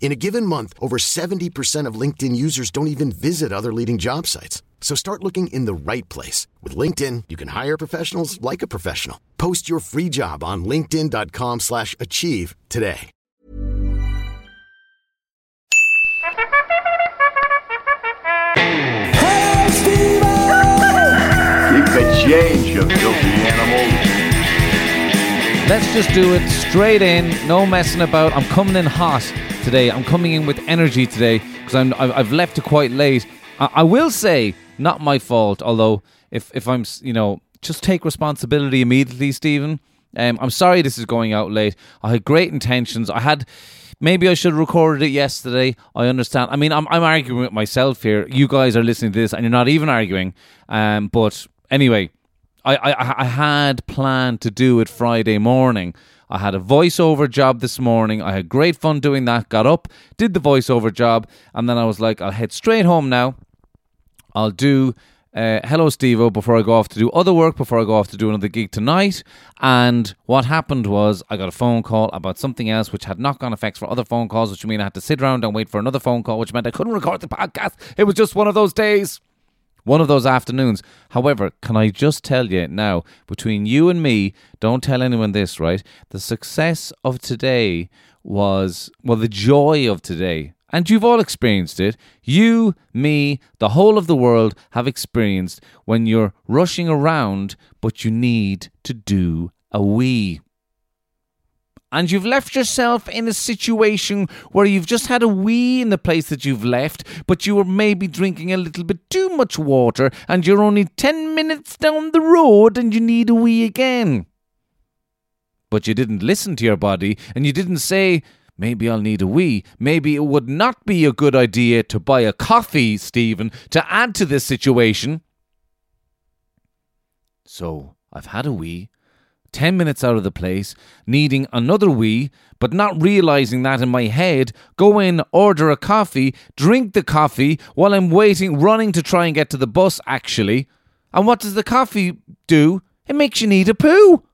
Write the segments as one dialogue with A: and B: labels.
A: In a given month, over 70% of LinkedIn users don't even visit other leading job sites. So start looking in the right place. With LinkedIn, you can hire professionals like a professional. Post your free job on linkedin.com slash achieve today.
B: Keep the change, you filthy animals.
C: Let's just do it straight in, no messing about. I'm coming in hot today. I'm coming in with energy today because I'm I've left it quite late. I, I will say, not my fault. Although if if I'm you know just take responsibility immediately, Stephen. Um, I'm sorry this is going out late. I had great intentions. I had maybe I should have recorded it yesterday. I understand. I mean, I'm I'm arguing with myself here. You guys are listening to this and you're not even arguing. Um, but anyway, I, I I had planned to do it Friday morning. I had a voiceover job this morning. I had great fun doing that. Got up, did the voiceover job, and then I was like, I'll head straight home now. I'll do uh, Hello Stevo before I go off to do other work, before I go off to do another gig tonight. And what happened was I got a phone call about something else which had knock on effects for other phone calls, which mean I had to sit around and wait for another phone call, which meant I couldn't record the podcast. It was just one of those days one of those afternoons. However, can I just tell you now, between you and me, don't tell anyone this, right? The success of today was, well, the joy of today, and you've all experienced it. You, me, the whole of the world have experienced when you're rushing around, but you need to do a wee and you've left yourself in a situation where you've just had a wee in the place that you've left, but you were maybe drinking a little bit too much water, and you're only 10 minutes down the road and you need a wee again. But you didn't listen to your body, and you didn't say, Maybe I'll need a wee. Maybe it would not be a good idea to buy a coffee, Stephen, to add to this situation. So I've had a wee. 10 minutes out of the place, needing another wee, but not realizing that in my head, go in, order a coffee, drink the coffee while I'm waiting, running to try and get to the bus, actually. And what does the coffee do? It makes you need a poo.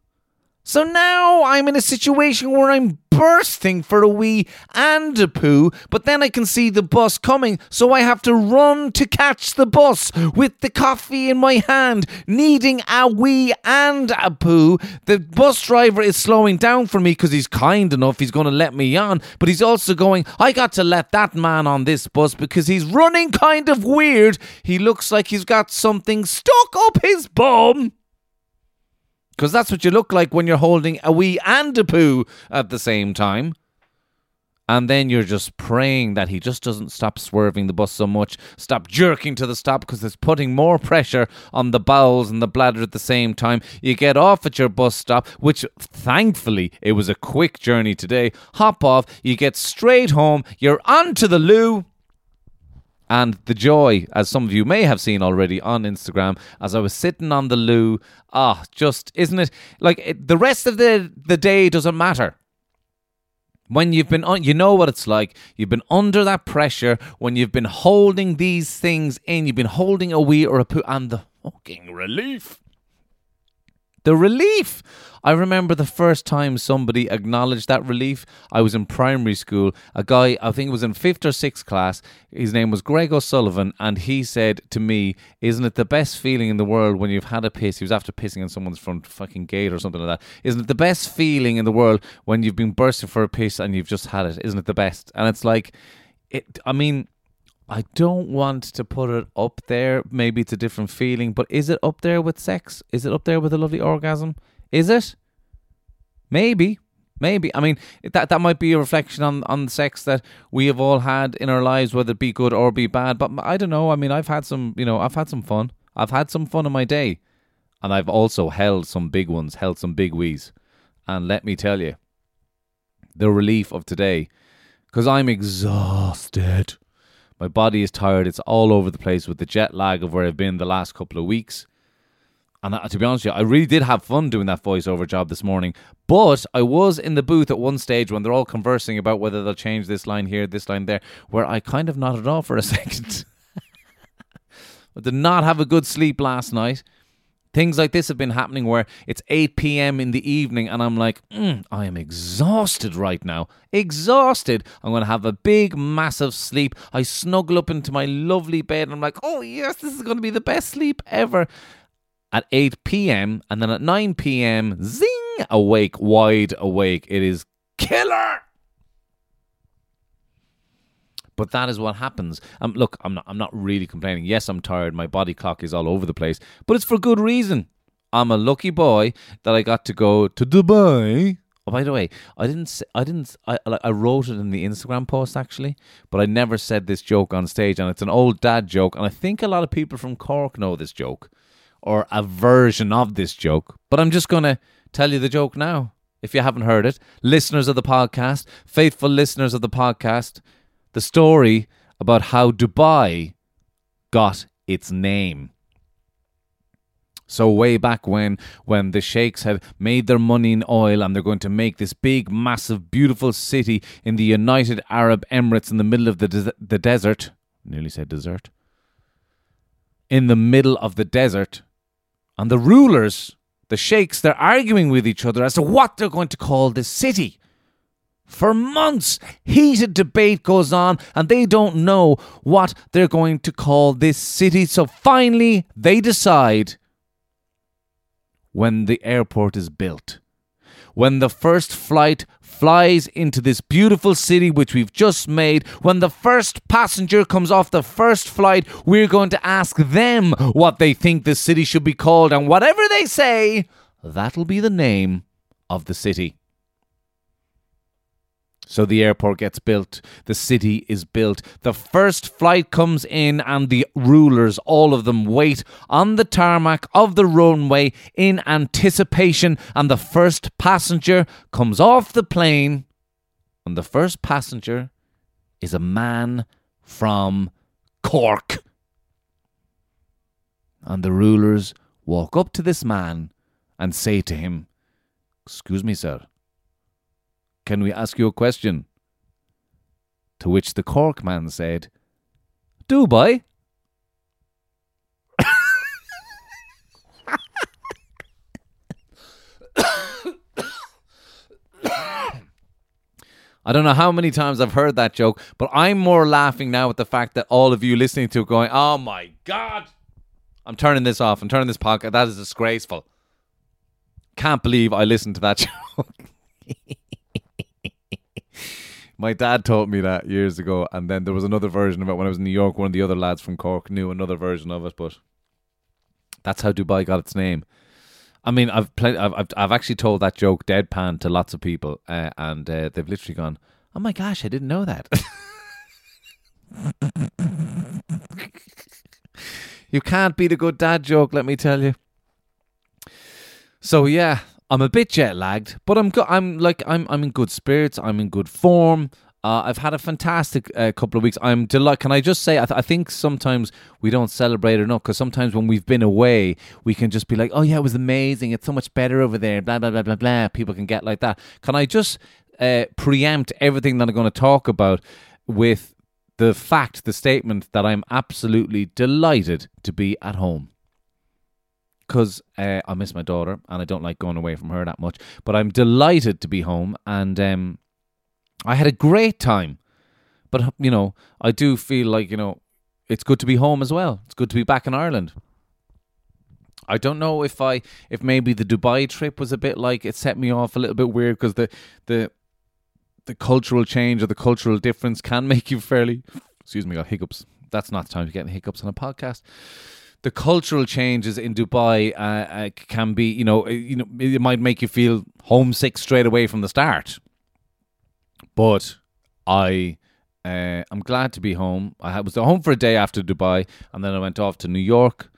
C: So now I'm in a situation where I'm bursting for a wee and a poo, but then I can see the bus coming, so I have to run to catch the bus with the coffee in my hand, needing a wee and a poo. The bus driver is slowing down for me because he's kind enough, he's going to let me on, but he's also going, I got to let that man on this bus because he's running kind of weird. He looks like he's got something stuck up his bum. Because that's what you look like when you're holding a wee and a poo at the same time. And then you're just praying that he just doesn't stop swerving the bus so much, stop jerking to the stop because it's putting more pressure on the bowels and the bladder at the same time. You get off at your bus stop, which thankfully it was a quick journey today. Hop off, you get straight home, you're onto the loo, and the joy, as some of you may have seen already on Instagram, as I was sitting on the loo, ah, just isn't it like it, the rest of the the day doesn't matter. When you've been on, you know what it's like. You've been under that pressure when you've been holding these things in. You've been holding a wee or a poo, and the fucking relief. The relief. I remember the first time somebody acknowledged that relief. I was in primary school. A guy, I think it was in fifth or sixth class, his name was Greg O'Sullivan, and he said to me, Isn't it the best feeling in the world when you've had a piss? He was after pissing on someone's front fucking gate or something like that. Isn't it the best feeling in the world when you've been bursting for a piss and you've just had it? Isn't it the best? And it's like, it. I mean, I don't want to put it up there. Maybe it's a different feeling, but is it up there with sex? Is it up there with a lovely orgasm? Is it? Maybe. Maybe. I mean, that that might be a reflection on on the sex that we have all had in our lives, whether it be good or be bad. But I don't know. I mean, I've had some, you know, I've had some fun. I've had some fun in my day, and I've also held some big ones, held some big wees. And let me tell you, the relief of today, because I'm exhausted. My body is tired. It's all over the place with the jet lag of where I've been the last couple of weeks. And uh, to be honest with you, I really did have fun doing that voiceover job this morning. But I was in the booth at one stage when they're all conversing about whether they'll change this line here, this line there, where I kind of nodded off for a second. I did not have a good sleep last night. Things like this have been happening where it's 8 p.m. in the evening and I'm like, mm, I am exhausted right now. Exhausted. I'm going to have a big, massive sleep. I snuggle up into my lovely bed and I'm like, oh, yes, this is going to be the best sleep ever. At 8 p.m. and then at 9 p.m., zing, awake, wide awake. It is killer. But that is what happens. Um, look, I'm not. I'm not really complaining. Yes, I'm tired. My body clock is all over the place, but it's for good reason. I'm a lucky boy that I got to go to Dubai. Oh, by the way, I didn't. Say, I didn't. I I wrote it in the Instagram post actually, but I never said this joke on stage, and it's an old dad joke, and I think a lot of people from Cork know this joke, or a version of this joke. But I'm just gonna tell you the joke now. If you haven't heard it, listeners of the podcast, faithful listeners of the podcast, the story about how Dubai got its name. So way back when, when the sheikhs had made their money in oil and they're going to make this big, massive, beautiful city in the United Arab Emirates in the middle of the des- the desert, nearly said desert, in the middle of the desert, and the rulers, the sheikhs, they're arguing with each other as to what they're going to call this city. For months, heated debate goes on, and they don't know what they're going to call this city. So finally, they decide when the airport is built. When the first flight flies into this beautiful city which we've just made, when the first passenger comes off the first flight, we're going to ask them what they think the city should be called, and whatever they say, that'll be the name of the city. So the airport gets built, the city is built. The first flight comes in, and the rulers, all of them, wait on the tarmac of the runway in anticipation. And the first passenger comes off the plane, and the first passenger is a man from Cork. And the rulers walk up to this man and say to him, Excuse me, sir. Can we ask you a question? To which the Cork man said, Dubai. I don't know how many times I've heard that joke, but I'm more laughing now at the fact that all of you listening to it going, oh my God. I'm turning this off. I'm turning this podcast. That is disgraceful. Can't believe I listened to that joke. My dad taught me that years ago, and then there was another version of it when I was in New York. One of the other lads from Cork knew another version of it, but that's how Dubai got its name. I mean, I've played, I've, I've, I've actually told that joke deadpan to lots of people, uh, and uh, they've literally gone, "Oh my gosh, I didn't know that." you can't beat a good dad joke, let me tell you. So yeah, I'm a bit jet lagged, but I'm go- I'm like I'm I'm in good spirits. I'm in good form. Uh, I've had a fantastic uh, couple of weeks. I'm delighted. Can I just say, I, th- I think sometimes we don't celebrate enough because sometimes when we've been away, we can just be like, oh, yeah, it was amazing. It's so much better over there. Blah, blah, blah, blah, blah. People can get like that. Can I just uh, preempt everything that I'm going to talk about with the fact, the statement that I'm absolutely delighted to be at home? Because uh, I miss my daughter and I don't like going away from her that much. But I'm delighted to be home and um, I had a great time. But, you know, I do feel like, you know, it's good to be home as well. It's good to be back in Ireland. I don't know if I if maybe the Dubai trip was a bit like it set me off a little bit weird because the the the cultural change or the cultural difference can make you fairly excuse me got hiccups. That's not the time to get hiccups on a podcast the cultural changes in Dubai uh, uh, can be, you know, uh, you know, it might make you feel homesick straight away from the start. But I, uh, I'm glad to be home. I was home for a day after Dubai, and then I went off to New York,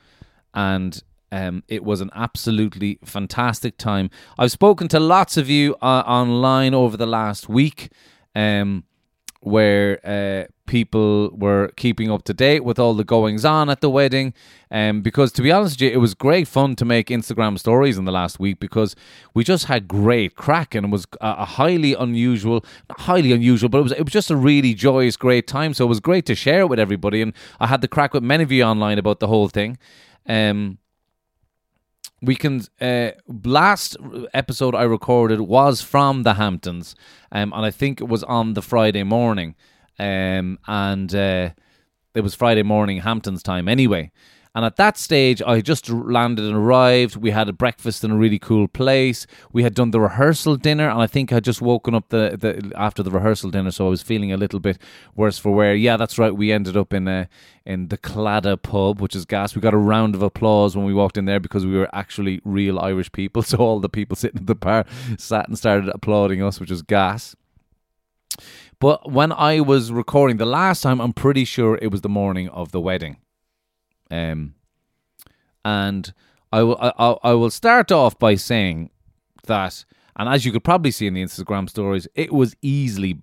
C: and um, it was an absolutely fantastic time. I've spoken to lots of you uh, online over the last week. Um, where uh, people were keeping up to date with all the goings on at the wedding. Um, because to be honest with you, it was great fun to make Instagram stories in the last week because we just had great crack and it was a, a highly unusual, highly unusual, but it was it was just a really joyous, great time. So it was great to share it with everybody, and I had the crack with many of you online about the whole thing. Um, we can uh, last episode I recorded was from the Hamptons, um, and I think it was on the Friday morning, um, and uh, it was Friday morning Hamptons time anyway. And at that stage, I just landed and arrived. We had a breakfast in a really cool place. We had done the rehearsal dinner, and I think I just woken up the, the after the rehearsal dinner, so I was feeling a little bit worse for wear. Yeah, that's right. We ended up in a, in the Claddagh pub, which is gas. We got a round of applause when we walked in there because we were actually real Irish people. So all the people sitting at the bar sat and started applauding us, which was gas. But when I was recording the last time, I'm pretty sure it was the morning of the wedding. Um, and I will I, I will start off by saying that, and as you could probably see in the Instagram stories, it was easily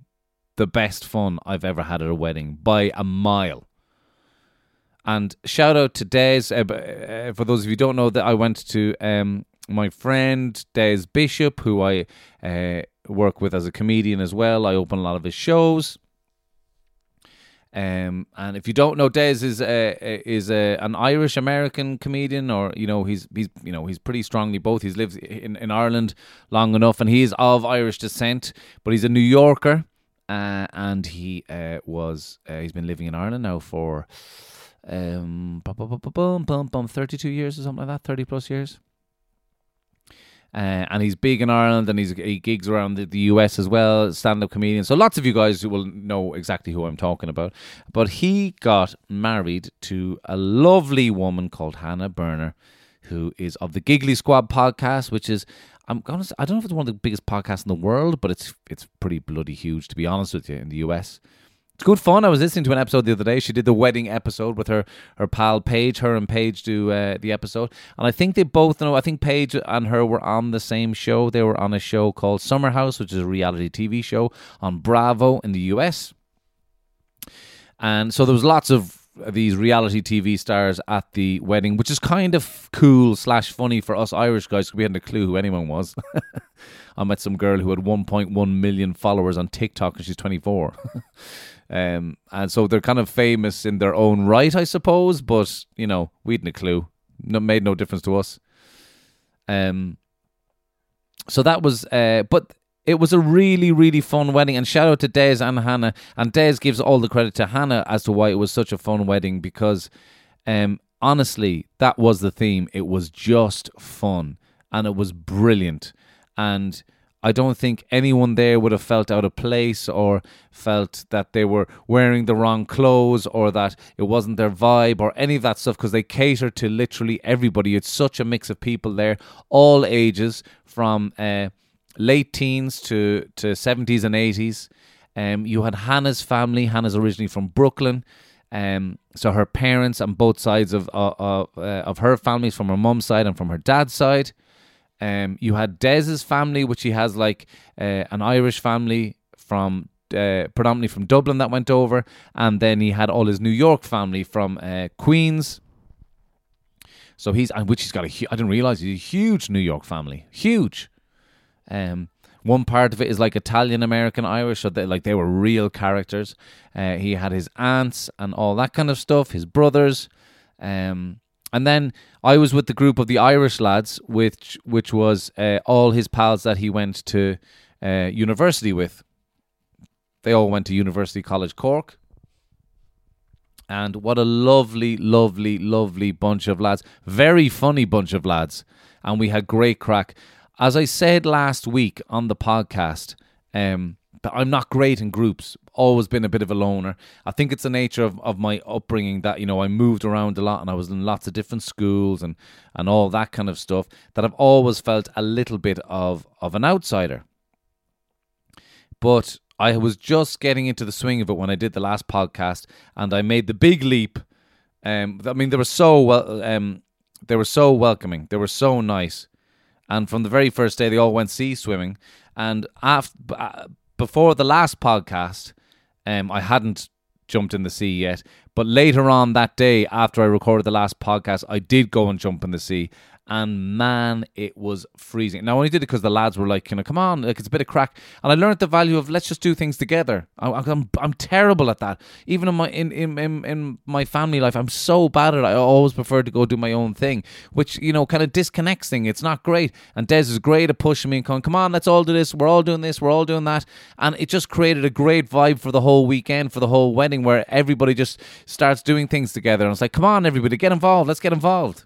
C: the best fun I've ever had at a wedding by a mile. And shout out to Des. Uh, uh, for those of you who don't know, that I went to um, my friend Des Bishop, who I uh, work with as a comedian as well. I open a lot of his shows. Um, and if you don't know, Des is a, is a, an Irish American comedian, or you know he's he's you know he's pretty strongly both. He's lived in, in Ireland long enough, and he is of Irish descent, but he's a New Yorker, uh, and he uh, was uh, he's been living in Ireland now for um, bum, bum, bum, 32 years or something like that, 30 plus years. Uh, and he's big in Ireland and he's, he gigs around the, the US as well, stand up comedian. So lots of you guys will know exactly who I'm talking about. But he got married to a lovely woman called Hannah Berner, who is of the Giggly Squad podcast, which is I'm say, I don't know if it's one of the biggest podcasts in the world, but it's it's pretty bloody huge to be honest with you in the US. It's good fun. I was listening to an episode the other day. She did the wedding episode with her her pal Paige. Her and Paige do uh, the episode, and I think they both know. I think Paige and her were on the same show. They were on a show called Summer House, which is a reality TV show on Bravo in the US. And so there was lots of these reality TV stars at the wedding, which is kind of cool slash funny for us Irish guys because we hadn't a clue who anyone was. I met some girl who had 1.1 million followers on TikTok and she's 24. Um, and so they're kind of famous in their own right, I suppose. But you know, we hadn't a clue. No, made no difference to us. Um. So that was, uh, but it was a really, really fun wedding. And shout out to Des and Hannah. And Des gives all the credit to Hannah as to why it was such a fun wedding because, um, honestly, that was the theme. It was just fun and it was brilliant. And I don't think anyone there would have felt out of place or felt that they were wearing the wrong clothes or that it wasn't their vibe or any of that stuff because they cater to literally everybody. It's such a mix of people there, all ages, from uh, late teens to, to 70s and 80s. Um, you had Hannah's family. Hannah's originally from Brooklyn. Um, so her parents on both sides of uh, uh, of her families, from her mum's side and from her dad's side. Um, you had Des's family, which he has like uh, an Irish family from uh, predominantly from Dublin that went over, and then he had all his New York family from uh, Queens. So he's which he's got a I didn't realize he's a huge New York family, huge. Um, one part of it is like Italian American Irish, so they like they were real characters. Uh, he had his aunts and all that kind of stuff, his brothers. Um, and then I was with the group of the Irish lads, which which was uh, all his pals that he went to uh, university with. They all went to University College Cork. And what a lovely, lovely, lovely bunch of lads. Very funny bunch of lads. And we had great crack. As I said last week on the podcast, um, I'm not great in groups always been a bit of a loner. I think it's the nature of, of my upbringing that, you know, I moved around a lot and I was in lots of different schools and, and all that kind of stuff that I've always felt a little bit of, of an outsider. But I was just getting into the swing of it when I did the last podcast and I made the big leap. Um, I mean, they were so well, um, they were so welcoming. They were so nice. And from the very first day, they all went sea swimming. And after, uh, before the last podcast, um, I hadn't jumped in the sea yet. But later on that day, after I recorded the last podcast, I did go and jump in the sea and man, it was freezing. Now, I only did it because the lads were like, you know, come on, like it's a bit of crack. And I learned the value of let's just do things together. I, I'm I'm terrible at that. Even in my in, in in in my family life, I'm so bad at it. I always prefer to go do my own thing, which you know kind of disconnects thing. It's not great. And Des is great at pushing me and going, come on, let's all do this. We're all doing this. We're all doing that. And it just created a great vibe for the whole weekend, for the whole wedding, where everybody just starts doing things together. And it's like, come on, everybody, get involved. Let's get involved.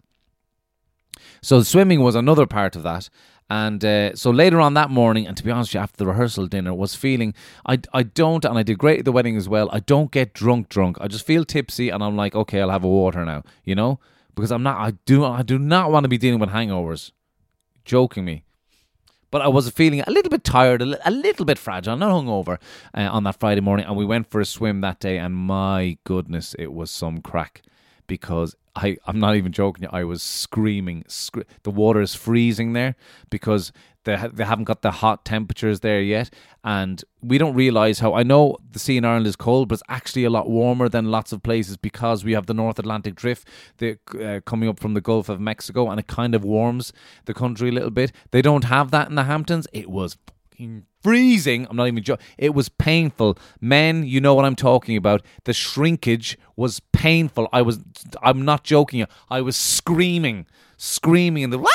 C: So swimming was another part of that. And uh, so later on that morning, and to be honest you, after the rehearsal dinner, was feeling I I don't, and I did great at the wedding as well. I don't get drunk, drunk. I just feel tipsy, and I'm like, okay, I'll have a water now, you know, because I'm not. I do I do not want to be dealing with hangovers. Joking me. But I was feeling a little bit tired, a, li- a little bit fragile, not hungover uh, on that Friday morning. And we went for a swim that day, and my goodness, it was some crack because I, I'm not even joking. I was screaming. Scre- the water is freezing there because they, ha- they haven't got the hot temperatures there yet. And we don't realize how. I know the sea in Ireland is cold, but it's actually a lot warmer than lots of places because we have the North Atlantic drift the, uh, coming up from the Gulf of Mexico and it kind of warms the country a little bit. They don't have that in the Hamptons. It was fucking freezing. I'm not even joking. It was painful. Men, you know what I'm talking about. The shrinkage was painful. I was, I'm not joking. I was screaming, screaming in the.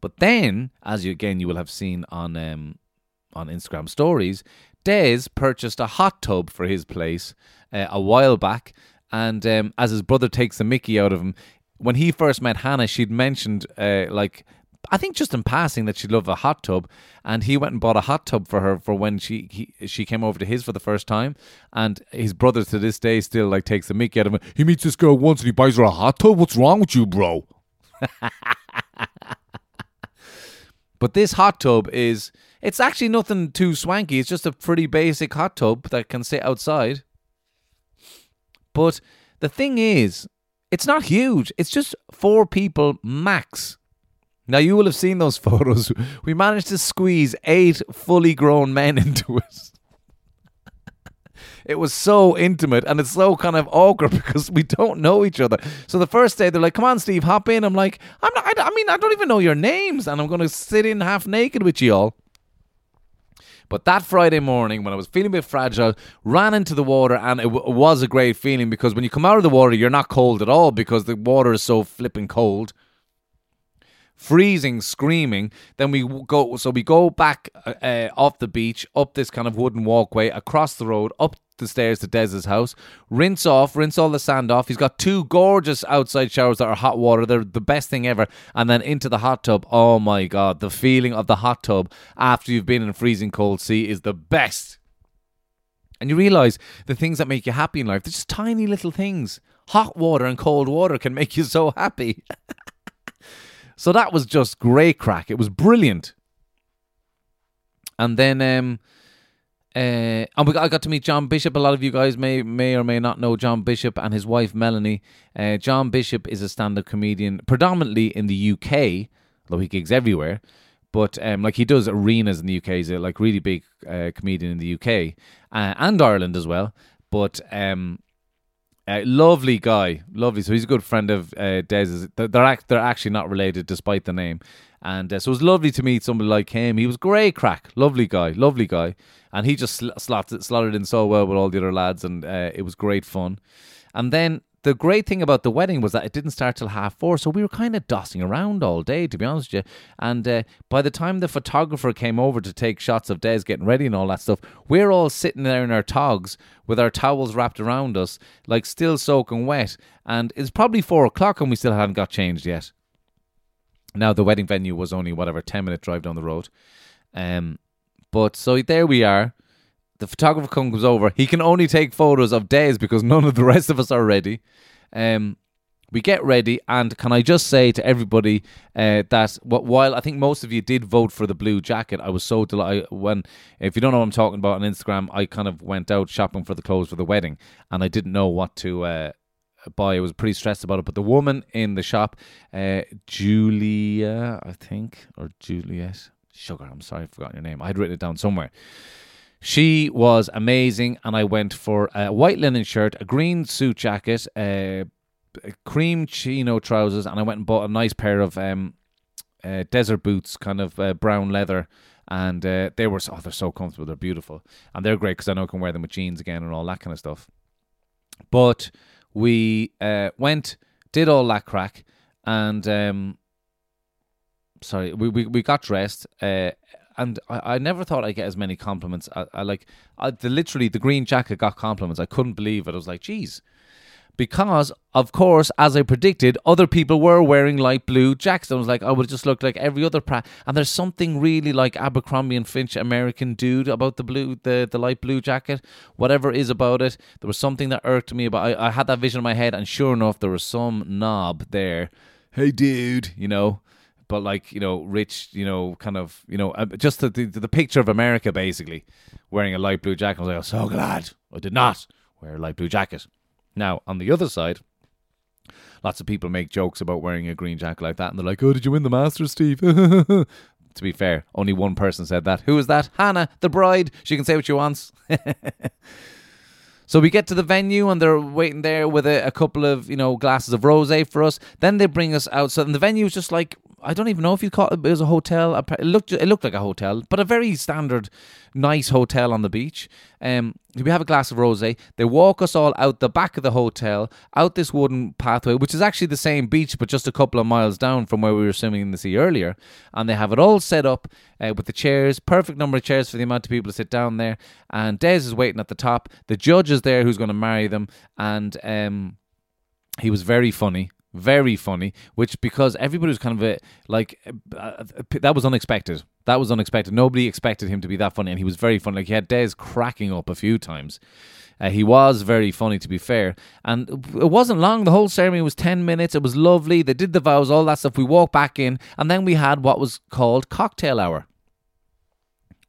C: But then, as you again you will have seen on um, on Instagram stories, Des purchased a hot tub for his place uh, a while back, and um, as his brother takes the Mickey out of him, when he first met Hannah, she'd mentioned uh, like I think just in passing that she'd love a hot tub, and he went and bought a hot tub for her for when she he, she came over to his for the first time, and his brother to this day still like takes the mickey out of him. He meets this girl once and he buys her a hot tub. What's wrong with you, bro? but this hot tub is it's actually nothing too swanky. It's just a pretty basic hot tub that can sit outside. But the thing is, it's not huge. It's just four people max. Now you will have seen those photos. We managed to squeeze eight fully grown men into it. it was so intimate and it's so kind of awkward because we don't know each other. So the first day they're like, "Come on, Steve, hop in." I'm like, "I'm not. I, I mean, I don't even know your names, and I'm going to sit in half naked with you all." But that Friday morning, when I was feeling a bit fragile, ran into the water, and it, w- it was a great feeling because when you come out of the water, you're not cold at all because the water is so flipping cold freezing, screaming. Then we go, so we go back uh, uh, off the beach, up this kind of wooden walkway, across the road, up the stairs to Des's house, rinse off, rinse all the sand off. He's got two gorgeous outside showers that are hot water. They're the best thing ever. And then into the hot tub. Oh my God, the feeling of the hot tub after you've been in freezing cold sea is the best. And you realize the things that make you happy in life, they're just tiny little things. Hot water and cold water can make you so happy. So that was just great crack. It was brilliant. And then um uh, and we got, I got to meet John Bishop. A lot of you guys may may or may not know John Bishop and his wife Melanie. Uh, John Bishop is a stand-up comedian, predominantly in the UK, though he gigs everywhere. But um, like he does arenas in the UK. He's a like really big uh, comedian in the UK uh, and Ireland as well. But um, uh, lovely guy, lovely. So he's a good friend of uh, Des's. They're they're, act- they're actually not related, despite the name. And uh, so it was lovely to meet somebody like him. He was great crack, lovely guy, lovely guy, and he just sl- slotted, slotted in so well with all the other lads, and uh, it was great fun. And then the great thing about the wedding was that it didn't start till half four, so we were kind of dossing around all day, to be honest with you. And uh, by the time the photographer came over to take shots of Des getting ready and all that stuff, we're all sitting there in our togs with our towels wrapped around us, like still soaking wet. And it's probably four o'clock, and we still hadn't got changed yet. Now the wedding venue was only whatever ten minute drive down the road, um, But so there we are. The photographer comes over. He can only take photos of Des because none of the rest of us are ready. Um, we get ready, and can I just say to everybody uh, that while I think most of you did vote for the blue jacket, I was so delighted when, if you don't know what I'm talking about on Instagram, I kind of went out shopping for the clothes for the wedding, and I didn't know what to uh, buy. I was pretty stressed about it, but the woman in the shop, uh, Julia, I think, or Juliet Sugar, I'm sorry, I forgot your name. I had written it down somewhere. She was amazing, and I went for a white linen shirt, a green suit jacket, uh, cream chino trousers, and I went and bought a nice pair of um, uh, desert boots, kind of uh, brown leather. And uh, they were oh, they're so comfortable, they're beautiful, and they're great because I know I can wear them with jeans again and all that kind of stuff. But we uh, went, did all that crack, and um, sorry, we, we, we got dressed. Uh, and I, I never thought I'd get as many compliments. I, I like I, the literally the green jacket got compliments. I couldn't believe it. I was like, geez, because of course, as I predicted, other people were wearing light blue jackets. I was like, I would just look like every other pra. And there's something really like Abercrombie and Finch American dude about the blue, the the light blue jacket. Whatever is about it, there was something that irked me. But I, I had that vision in my head, and sure enough, there was some knob there. Hey, dude, you know but like you know, rich, you know, kind of, you know, uh, just the, the, the picture of America basically wearing a light blue jacket. I was like, so glad I did not wear a light blue jacket. Now, on the other side, lots of people make jokes about wearing a green jacket like that, and they're like, "Oh, did you win the Masters, Steve?" to be fair, only one person said that. Who is that? Hannah, the bride. She can say what she wants. So we get to the venue and they're waiting there with a, a couple of you know glasses of rosé for us. Then they bring us out. So the venue is just like I don't even know if you call it, it was a hotel. It looked it looked like a hotel, but a very standard, nice hotel on the beach. Um, we have a glass of rosé. They walk us all out the back of the hotel, out this wooden pathway, which is actually the same beach, but just a couple of miles down from where we were swimming in the sea earlier. And they have it all set up uh, with the chairs, perfect number of chairs for the amount of people to sit down there. And Des is waiting at the top. The judge is there, who's going to marry them, and um, he was very funny very funny. Which because everybody was kind of a, like uh, that was unexpected. That was unexpected. Nobody expected him to be that funny, and he was very funny. Like he had Des cracking up a few times. Uh, he was very funny, to be fair. And it wasn't long. The whole ceremony was 10 minutes. It was lovely. They did the vows, all that stuff. We walked back in, and then we had what was called cocktail hour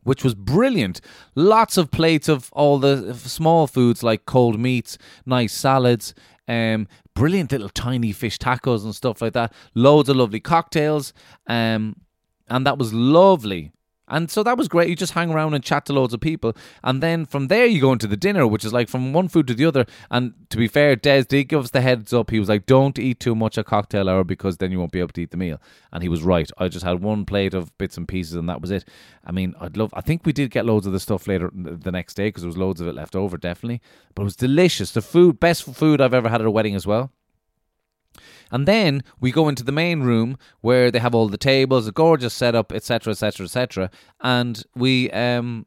C: which was brilliant. Lots of plates of all the small foods like cold meats, nice salads, um, brilliant little tiny fish tacos and stuff like that. Loads of lovely cocktails. Um, and that was lovely. And so that was great. You just hang around and chat to loads of people. And then from there, you go into the dinner, which is like from one food to the other. And to be fair, Des did give us the heads up. He was like, don't eat too much at cocktail hour because then you won't be able to eat the meal. And he was right. I just had one plate of bits and pieces and that was it. I mean, I'd love, I think we did get loads of the stuff later the next day because there was loads of it left over, definitely. But it was delicious. The food, best food I've ever had at a wedding as well. And then we go into the main room where they have all the tables, a gorgeous setup, etc., etc., etc. And we um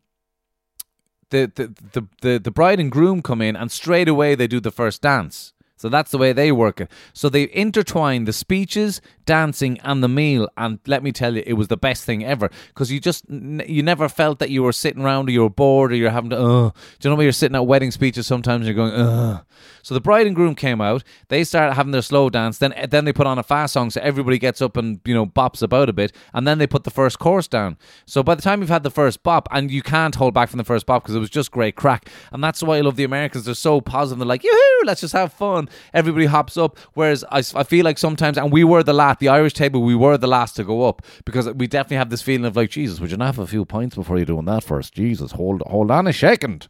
C: the, the the the the bride and groom come in and straight away they do the first dance. So that's the way they work it. So they intertwine the speeches, dancing, and the meal. And let me tell you, it was the best thing ever because you just you never felt that you were sitting around or you were bored or you're having to. Do you know when you're sitting at wedding speeches? Sometimes you're going. So the bride and groom came out. They started having their slow dance. Then eh, then they put on a fast song, so everybody gets up and you know bops about a bit. And then they put the first course down. So by the time you've had the first bop, and you can't hold back from the first bop because it was just great crack. And that's why I love the Americans. They're so positive. They're like, yoo let's just have fun everybody hops up. Whereas I, I feel like sometimes, and we were the last, the Irish table, we were the last to go up because we definitely have this feeling of like, Jesus, would you not have a few points before you're doing that first? Jesus, hold hold on a second.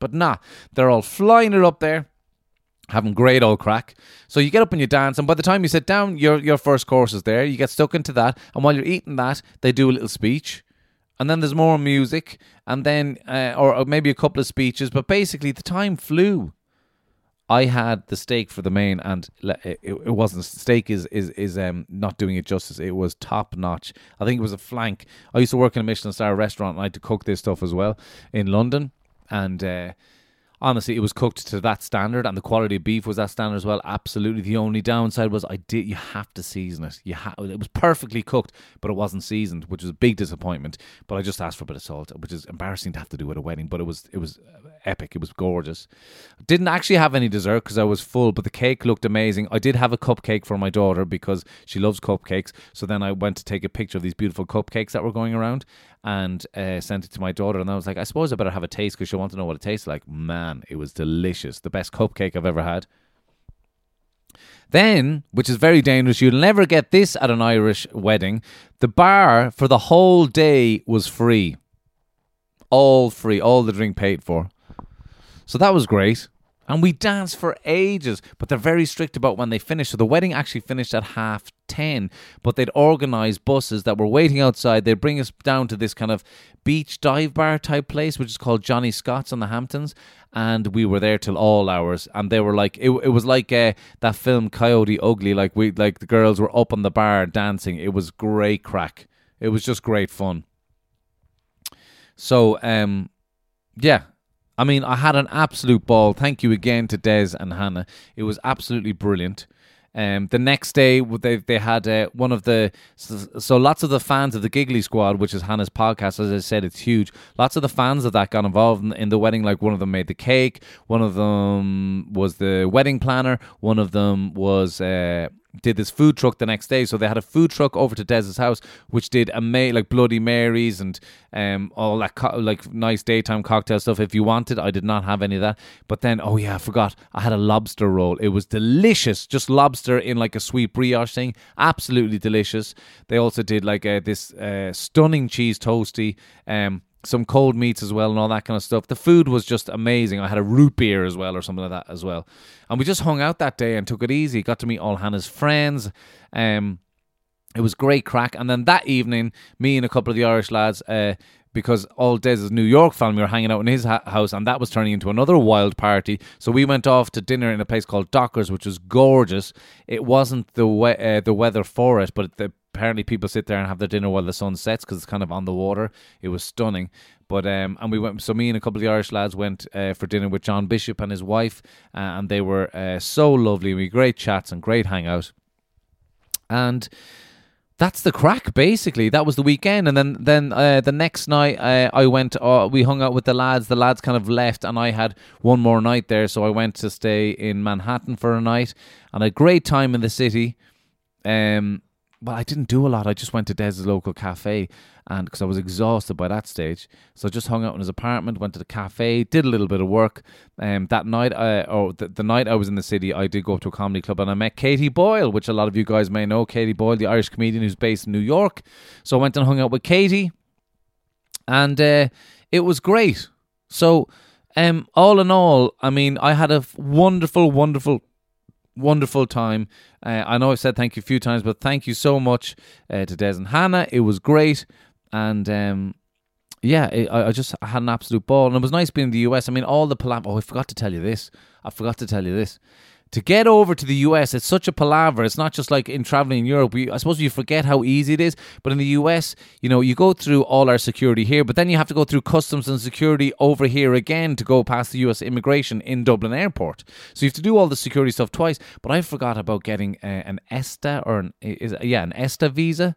C: But nah, they're all flying it up there having great old crack. So you get up and you dance, and by the time you sit down, your your first course is there. You get stuck into that, and while you're eating that, they do a little speech, and then there's more music, and then uh, or, or, maybe a couple of speeches. But basically, the time flew. I had the steak for the main, and it, it wasn't steak is is is um not doing it justice. It was top notch. I think it was a flank. I used to work in a Michelin star restaurant, and I had to cook this stuff as well in London, and. Uh, honestly, it was cooked to that standard, and the quality of beef was that standard as well. Absolutely. The only downside was I did you have to season it. You ha- it was perfectly cooked, but it wasn't seasoned, which was a big disappointment. But I just asked for a bit of salt, which is embarrassing to have to do at a wedding. But it was it was epic. It was gorgeous. Didn't actually have any dessert because I was full, but the cake looked amazing. I did have a cupcake for my daughter because she loves cupcakes. So then I went to take a picture of these beautiful cupcakes that were going around and uh, sent it to my daughter. And I was like, I suppose I better have a taste because she'll want to know what it tastes like. Man, it was delicious. The best cupcake I've ever had. Then, which is very dangerous, you'll never get this at an Irish wedding. The bar for the whole day was free. All free, all the drink paid for. So that was great. And we danced for ages, but they're very strict about when they finish. So the wedding actually finished at half 10, but they'd organize buses that were waiting outside. They'd bring us down to this kind of beach dive bar type place, which is called Johnny Scott's on the Hamptons. And we were there till all hours. And they were like, it, it was like uh, that film Coyote Ugly. Like we, like the girls were up on the bar dancing. It was great crack. It was just great fun. So, um, yeah, I mean, I had an absolute ball. Thank you again to Des and Hannah. It was absolutely brilliant. Um, the next day, they they had uh, one of the so, so, lots of the fans of the Giggly Squad, which is Hannah's podcast. As I said, it's huge. Lots of the fans of that got involved in, in the wedding. Like one of them made the cake, one of them was the wedding planner, one of them was. Uh, did this food truck the next day. So they had a food truck over to Des's house, which did amazing like Bloody Marys and um all that co- like nice daytime cocktail stuff. If you wanted, I did not have any of that. But then, oh yeah, I forgot. I had a lobster roll. It was delicious, just lobster in like a sweet brioche thing. Absolutely delicious. They also did like uh, this uh, stunning cheese toasty. Um, some cold meats as well and all that kind of stuff. The food was just amazing. I had a root beer as well or something like that as well. And we just hung out that day and took it easy. Got to meet all Hannah's friends. Um, it was great crack. And then that evening, me and a couple of the Irish lads, uh, because all Des's New York family were hanging out in his ha- house, and that was turning into another wild party. So we went off to dinner in a place called Dockers, which was gorgeous. It wasn't the we- uh, the weather for it, but the apparently people sit there and have their dinner while the sun sets because it's kind of on the water. It was stunning. But um, and we went. So me and a couple of the Irish lads went uh, for dinner with John Bishop and his wife, uh, and they were uh, so lovely. We great chats and great hangout. And that's the crack basically that was the weekend and then then uh, the next night uh, i went uh, we hung out with the lads the lads kind of left and i had one more night there so i went to stay in manhattan for a night and a great time in the city um well, I didn't do a lot. I just went to Des's local cafe, and because I was exhausted by that stage, so I just hung out in his apartment, went to the cafe, did a little bit of work. Um, that night, I, or the, the night I was in the city, I did go up to a comedy club, and I met Katie Boyle, which a lot of you guys may know. Katie Boyle, the Irish comedian who's based in New York. So I went and hung out with Katie, and uh, it was great. So, um, all in all, I mean, I had a wonderful, wonderful wonderful time. Uh, I know I've said thank you a few times, but thank you so much uh, to Des and Hannah. It was great, and um, yeah, it, I, I, just had an absolute ball, and it was nice being in the US. I mean, all the palam. Oh, I forgot to tell you this. I forgot to tell you this to get over to the US, it's such a palaver. It's not just like in traveling in Europe. We, I suppose you forget how easy it is. But in the US, you know, you go through all our security here, but then you have to go through customs and security over here again to go past the US immigration in Dublin Airport. So you have to do all the security stuff twice. But I forgot about getting uh, an ESTA or an is yeah an ESTA visa.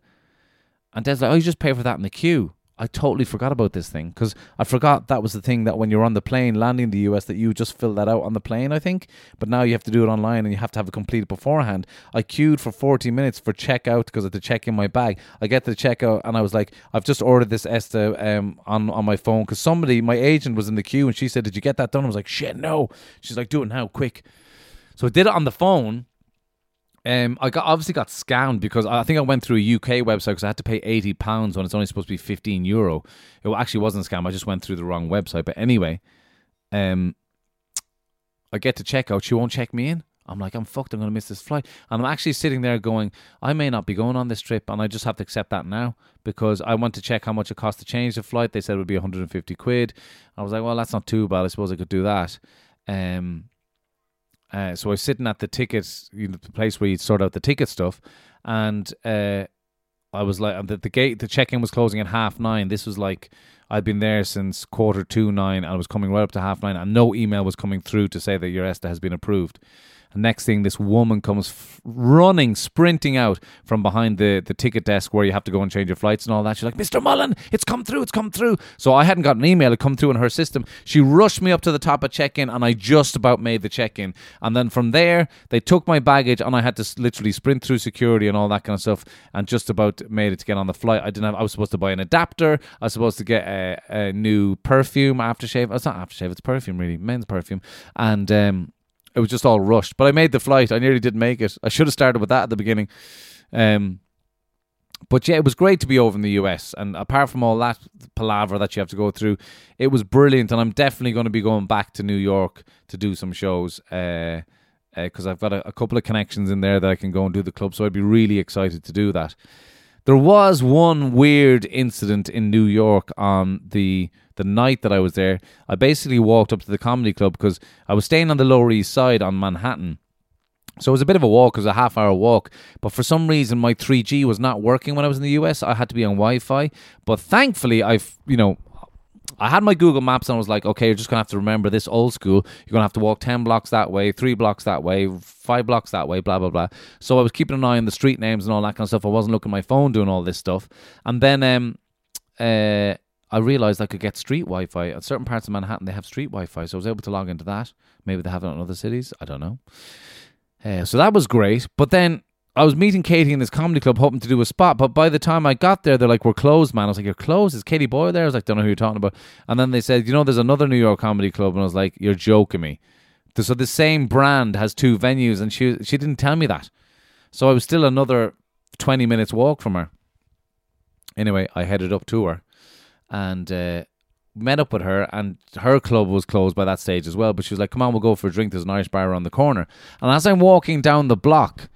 C: And Des like, oh, you just pay for that in the queue. I totally forgot about this thing because I forgot that was the thing that when you're on the plane landing in the US that you just fill that out on the plane, I think. But now you have to do it online and you have to have it completed beforehand. I queued for 40 minutes for checkout because I had to check in my bag. I get the checkout and I was like, I've just ordered this ESTA um, on, on my phone because somebody, my agent was in the queue and she said, Did you get that done? I was like, Shit, no. She's like, Do it now, quick. So I did it on the phone um, I got obviously got scammed because I think I went through a UK website because I had to pay eighty pounds when it's only supposed to be fifteen euro. It actually wasn't a scam. I just went through the wrong website. But anyway, um, I get to check out. She won't check me in. I'm like, I'm fucked. I'm going to miss this flight. And I'm actually sitting there going, I may not be going on this trip, and I just have to accept that now because I want to check how much it cost to change the flight. They said it would be 150 quid. I was like, well, that's not too bad. I suppose I could do that. Um, uh, so I was sitting at the tickets, you know, the place where you sort out the ticket stuff, and uh, I was like, the, the gate, the check in was closing at half nine. This was like, I'd been there since quarter to nine. and I was coming right up to half nine, and no email was coming through to say that your ESTA has been approved. And next thing, this woman comes f- running, sprinting out from behind the, the ticket desk where you have to go and change your flights and all that. She's like, Mr. Mullen, it's come through, it's come through. So I hadn't got an email, it come through in her system. She rushed me up to the top of check in, and I just about made the check in. And then from there, they took my baggage, and I had to literally sprint through security and all that kind of stuff, and just about made it to get on the flight. I didn't have. I was supposed to buy an adapter. I was supposed to get a, a new perfume aftershave. It's not aftershave; it's perfume, really, men's perfume, and um, it was just all rushed. But I made the flight. I nearly didn't make it. I should have started with that at the beginning. Um, but yeah, it was great to be over in the US. And apart from all that palaver that you have to go through, it was brilliant. And I'm definitely going to be going back to New York to do some shows. Uh, because I've got a, a couple of connections in there that I can go and do the club, so I'd be really excited to do that. There was one weird incident in New York on the the night that I was there. I basically walked up to the comedy club because I was staying on the Lower East Side on Manhattan. So it was a bit of a walk, it was a half hour walk, but for some reason my 3G was not working when I was in the US. I had to be on Wi Fi. But thankfully, I've, you know, I had my Google Maps and I was like, okay, you're just going to have to remember this old school. You're going to have to walk 10 blocks that way, three blocks that way, five blocks that way, blah, blah, blah. So I was keeping an eye on the street names and all that kind of stuff. I wasn't looking at my phone doing all this stuff. And then um, uh, I realized I could get street Wi Fi. At certain parts of Manhattan, they have street Wi Fi. So I was able to log into that. Maybe they have it in other cities. I don't know. Uh, so that was great. But then I was meeting Katie in this comedy club, hoping to do a spot. But by the time I got there, they're like, "We're closed, man." I was like, "You're closed? Is Katie Boyle there?" I was like, "Don't know who you're talking about." And then they said, "You know, there's another New York comedy club," and I was like, "You're joking me." So the same brand has two venues, and she she didn't tell me that. So I was still another twenty minutes walk from her. Anyway, I headed up to her, and. Uh, met up with her and her club was closed by that stage as well but she was like come on we'll go for a drink there's an irish bar around the corner and as i'm walking down the block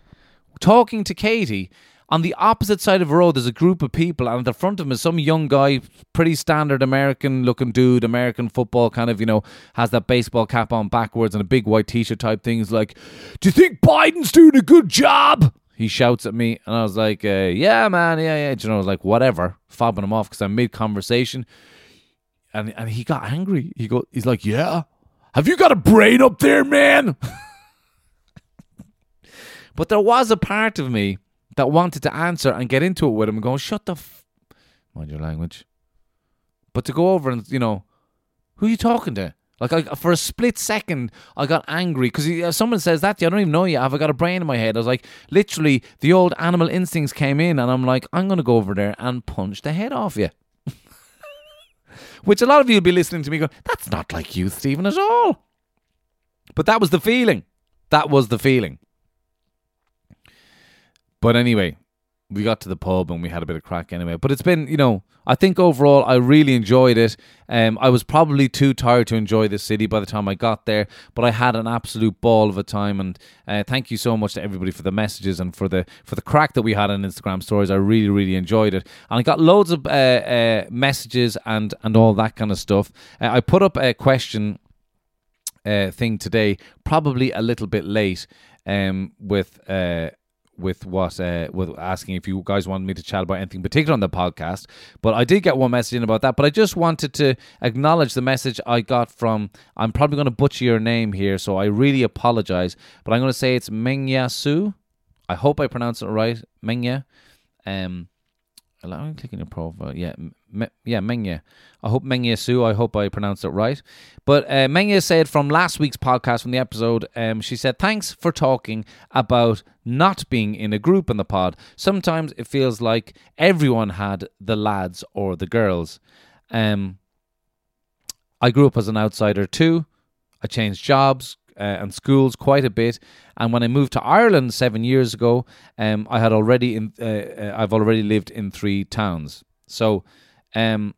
C: talking to Katie. On the opposite side of the road, there's a group of people, and at the front of them is some young guy, pretty standard American looking dude, American football kind of, you know, has that baseball cap on backwards and a big white t shirt type thing. He's like, Do you think Biden's doing a good job? He shouts at me, and I was like, uh, Yeah, man, yeah, yeah. Do you know, I was like, Whatever, fobbing him off because I'm mid conversation. And, and he got angry. He go, he's like, Yeah, have you got a brain up there, man? But there was a part of me that wanted to answer and get into it with him and go, shut the f- mind your language. But to go over and, you know, who are you talking to? Like, I, for a split second, I got angry because uh, someone says that to you, I don't even know you. Have I got a brain in my head? I was like, literally, the old animal instincts came in, and I'm like, I'm going to go over there and punch the head off you. Which a lot of you will be listening to me going, that's not like you, Stephen, at all. But that was the feeling. That was the feeling. But anyway, we got to the pub and we had a bit of crack anyway. But it's been, you know, I think overall I really enjoyed it. Um, I was probably too tired to enjoy the city by the time I got there, but I had an absolute ball of a time. And uh, thank you so much to everybody for the messages and for the for the crack that we had on Instagram stories. I really, really enjoyed it, and I got loads of uh, uh, messages and and all that kind of stuff. Uh, I put up a question uh, thing today, probably a little bit late, um, with uh, with what uh, with asking if you guys wanted me to chat about anything particular on the podcast. But I did get one message in about that. But I just wanted to acknowledge the message I got from. I'm probably going to butcher your name here, so I really apologize. But I'm going to say it's Mengya Su. I hope I pronounced it right, Mengya. Um, let me click on your profile. Yeah, me, yeah, Mengya. I hope Mengya Su. I hope I pronounced it right. But uh, said from last week's podcast, from the episode, um, she said, "Thanks for talking about not being in a group in the pod. Sometimes it feels like everyone had the lads or the girls. Um, I grew up as an outsider too. I changed jobs, uh, and schools quite a bit. And when I moved to Ireland seven years ago, um, I had already in, uh, uh, I've already lived in three towns. So, um,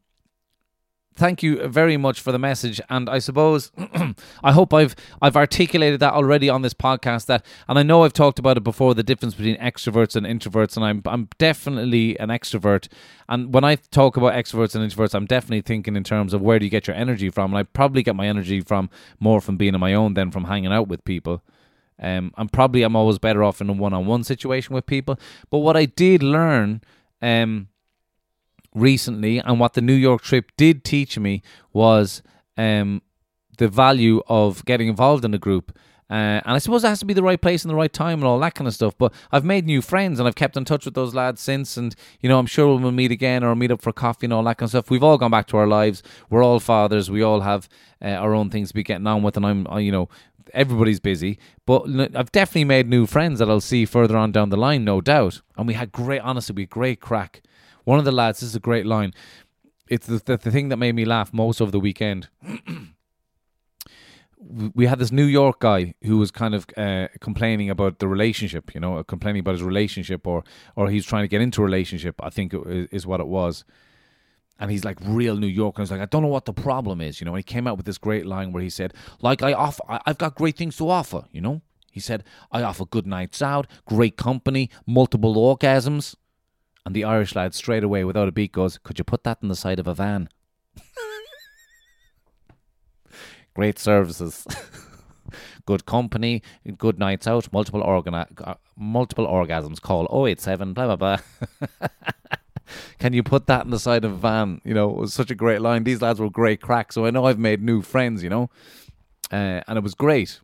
C: thank you very much for the message. And i suppose i hope i've i've articulated that already on this podcast that and i know i've talked about it before the difference between extroverts and introverts and i'm i'm definitely an extrovert. And when i talk about extroverts and introverts i'm definitely thinking in terms of where do you get your energy from? And i probably get my energy from more from being on my own than from hanging out with people. Um, I'm probably I'm always better off in a one-on-one situation with people. But what I did learn um, recently, and what the New York trip did teach me was um, the value of getting involved in a group. Uh, and I suppose it has to be the right place and the right time and all that kind of stuff. But I've made new friends and I've kept in touch with those lads since. And, you know, I'm sure we'll meet again or meet up for coffee and all that kind of stuff. We've all gone back to our lives. We're all fathers. We all have uh, our own things to be getting on with. And I'm, you know, everybody's busy. But I've definitely made new friends that I'll see further on down the line, no doubt. And we had great, honestly, we had great crack. One of the lads, this is a great line. It's the, the, the thing that made me laugh most over the weekend. we had this New York guy who was kind of uh, complaining about the relationship, you know, complaining about his relationship, or or he's trying to get into a relationship. I think it is what it was, and he's like real New York, and he's like, I don't know what the problem is, you know. And he came out with this great line where he said, like I offer, I've got great things to offer, you know. He said, I offer good nights out, great company, multiple orgasms, and the Irish lad straight away, without a beat, goes, "Could you put that in the side of a van?" great services, good company, good nights out, multiple uh, multiple orgasms. Call 087 blah blah blah. Can you put that in the side of a van? You know, it was such a great line. These lads were great cracks, so I know I've made new friends. You know, uh, and it was great.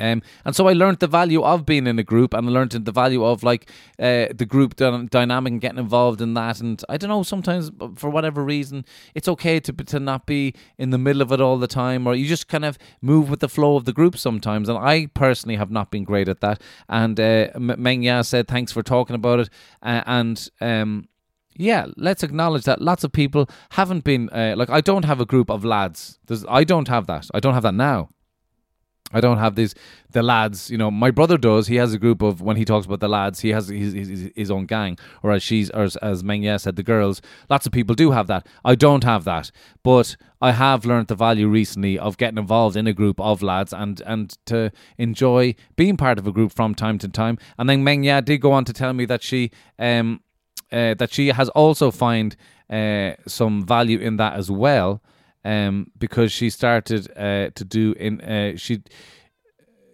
C: Um, and so I learned the value of being in a group and I learned the value of like uh, the group dy- dynamic and getting involved in that. And I don't know, sometimes for whatever reason, it's okay to, to not be in the middle of it all the time or you just kind of move with the flow of the group sometimes. And I personally have not been great at that. And uh, Mengya said, thanks for talking about it. Uh, and, um, yeah, let's acknowledge that lots of people haven't been uh, like I don't have a group of lads. There's, I don't have that. I don't have that now. I don't have these the lads. You know, my brother does. He has a group of when he talks about the lads, he has his, his, his own gang, or as she's or as, as Mengya said, the girls. Lots of people do have that. I don't have that, but I have learned the value recently of getting involved in a group of lads and and to enjoy being part of a group from time to time. And then Mengya did go on to tell me that she um uh, that she has also find uh, some value in that as well um, because she started uh, to do in uh, she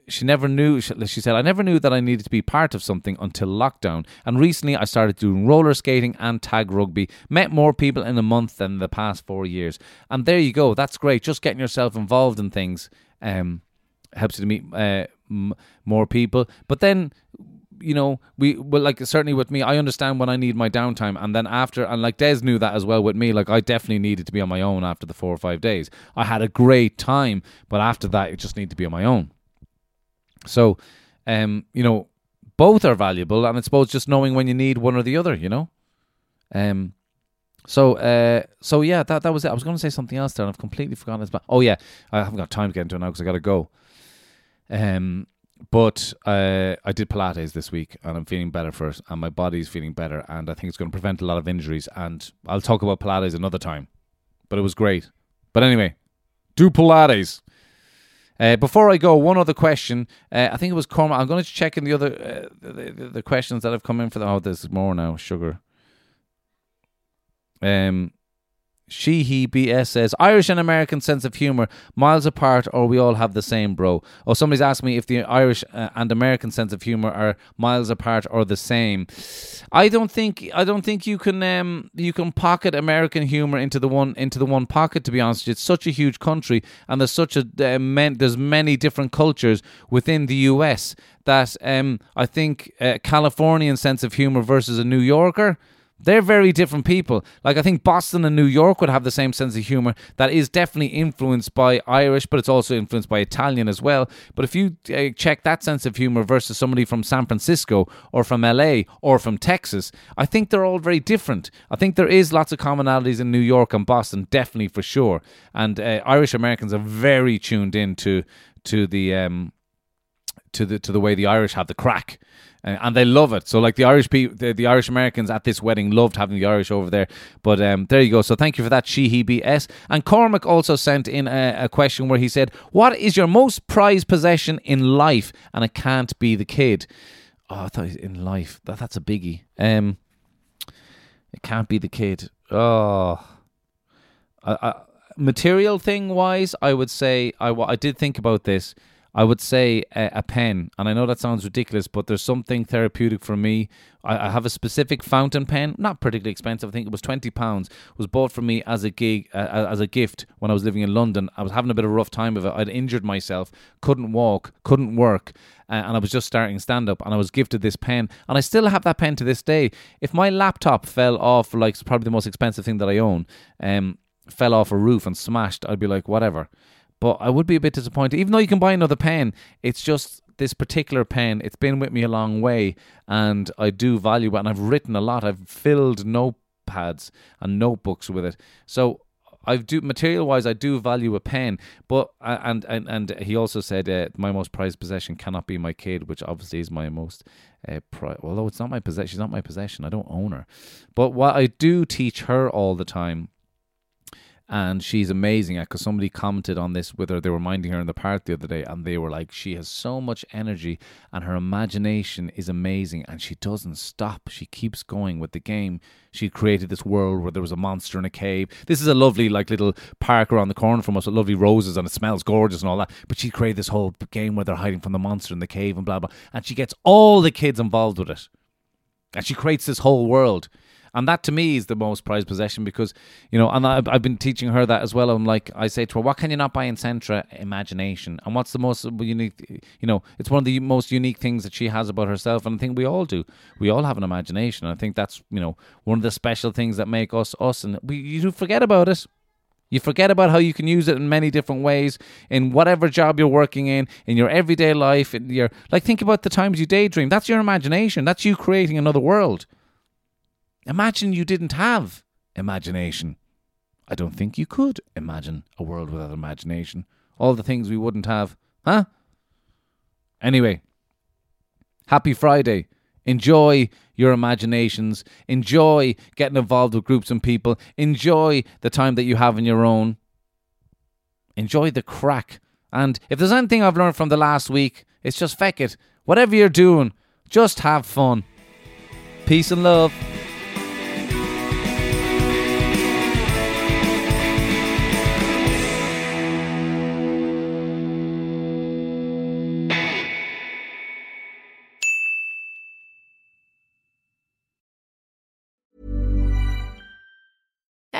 C: she never knew she, said i never knew that i needed to be part of something until lockdown. And recently i started doing roller skating and tag rugby. Met more people in a month than the past four years. And there you go. That's great. Just getting yourself involved in things um, helps you to meet uh, m- more people. But then you know, we well, like certainly with me, I understand when I need my downtime, and then after, and like Des knew that as well with me. Like I definitely needed to be on my own after the four or five days. I had a great time, but after that, it just needed to be on my own. So, um, you know, both are valuable, and I suppose just knowing when you need one or the other, you know, um. So, uh, so yeah, that that was it. I was going to say something else there, and I've completely forgotten it. But oh yeah, I haven't got time to get into it now because I got to go. Um, but uh, I did Pilates this week and I'm feeling better for it, and my body's feeling better, and I think it's going to prevent a lot of injuries. And I'll talk about Pilates another time, but it was great. But anyway, do Pilates. Uh, before I go, one other question. Uh, I think it was Cormac. I'm going to check in the other uh, the, the, the, questions that have come in for the. Oh, there's more now. Sugar. Um, she, he, BS says Irish and American sense of humor miles apart, or we all have the same, bro. Oh, somebody's asked me if the Irish uh, and American sense of humor are miles apart or the same. I don't think I don't think you can um you can pocket American humor into the one into the one pocket. To be honest, it's such a huge country, and there's such a uh, there's many different cultures within the U.S. that um I think uh, Californian sense of humor versus a New Yorker they're very different people. Like I think Boston and New York would have the same sense of humor that is definitely influenced by Irish, but it's also influenced by Italian as well. But if you uh, check that sense of humor versus somebody from San Francisco or from LA or from Texas, I think they're all very different. I think there is lots of commonalities in New York and Boston, definitely for sure. And uh, Irish Americans are very tuned in to to the um, to the to the way the Irish have the crack and, and they love it. So like the Irish people, the, the, Irish Americans at this wedding loved having the Irish over there. But um, there you go. So thank you for that, she he bs. And Cormac also sent in a, a question where he said, "What is your most prized possession in life?" And it can't be the kid. Oh, I thought in life that that's a biggie. Um, it can't be the kid. Oh, I, I, material thing wise, I would say I I did think about this. I would say a, a, pen, and I know that sounds ridiculous, but there's something therapeutic for me. I, I, have a specific fountain pen, not particularly expensive. I think it was twenty pounds. Was bought for me as a gig, uh, as a gift when I was living in London. I was having a bit of a rough time of it. I'd injured myself, couldn't walk, couldn't work, and I was just starting stand up. And I was gifted this pen, and I still have that pen to this day. If my laptop fell off, like probably the most expensive thing that I own, um, fell off a roof and smashed, I'd be like, whatever but I would be a bit disappointed. Even though you can buy another pen, it's just this particular pen. It's been with me a long way, and I do value it. And I've written a lot. I've filled notepads and notebooks with it. So I do material wise, I do value a pen, but and and and he also said uh, my most prized possession cannot be my kid, which obviously is my most uh, pri- although it's not my possession, she's not my possession. I don't own her, but what I do teach her all the time and she's amazing because somebody commented on this with her. They were minding her in the park the other day and they were like she has so much energy and her imagination is amazing and she doesn't stop. She keeps going with the game. She created this world where there was a monster in a cave. This is a lovely like little park around the corner from us with lovely roses and it smells gorgeous and all that. But she created this whole game where they're hiding from the monster in the cave and blah blah. And she gets all the kids involved with it. And she creates this whole world and that to me is the most prized possession because, you know, and I've, I've been teaching her that as well. I'm like, I say to her, what can you not buy in Centra? Imagination. And what's the most unique, you know, it's one of the most unique things that she has about herself. And I think we all do. We all have an imagination. I think that's, you know, one of the special things that make us us. And we, you forget about it. You forget about how you can use it in many different ways in whatever job you're working in, in your everyday life. In your like, think about the times you daydream. That's your imagination. That's you creating another world. Imagine you didn't have imagination. I don't think you could imagine a world without imagination. All the things we wouldn't have, huh? Anyway, happy Friday. Enjoy your imaginations. Enjoy getting involved with groups and people. Enjoy the time that you have in your own. Enjoy the crack. And if there's anything I've learned from the last week, it's just feck it. Whatever you're doing, just have fun. Peace and love.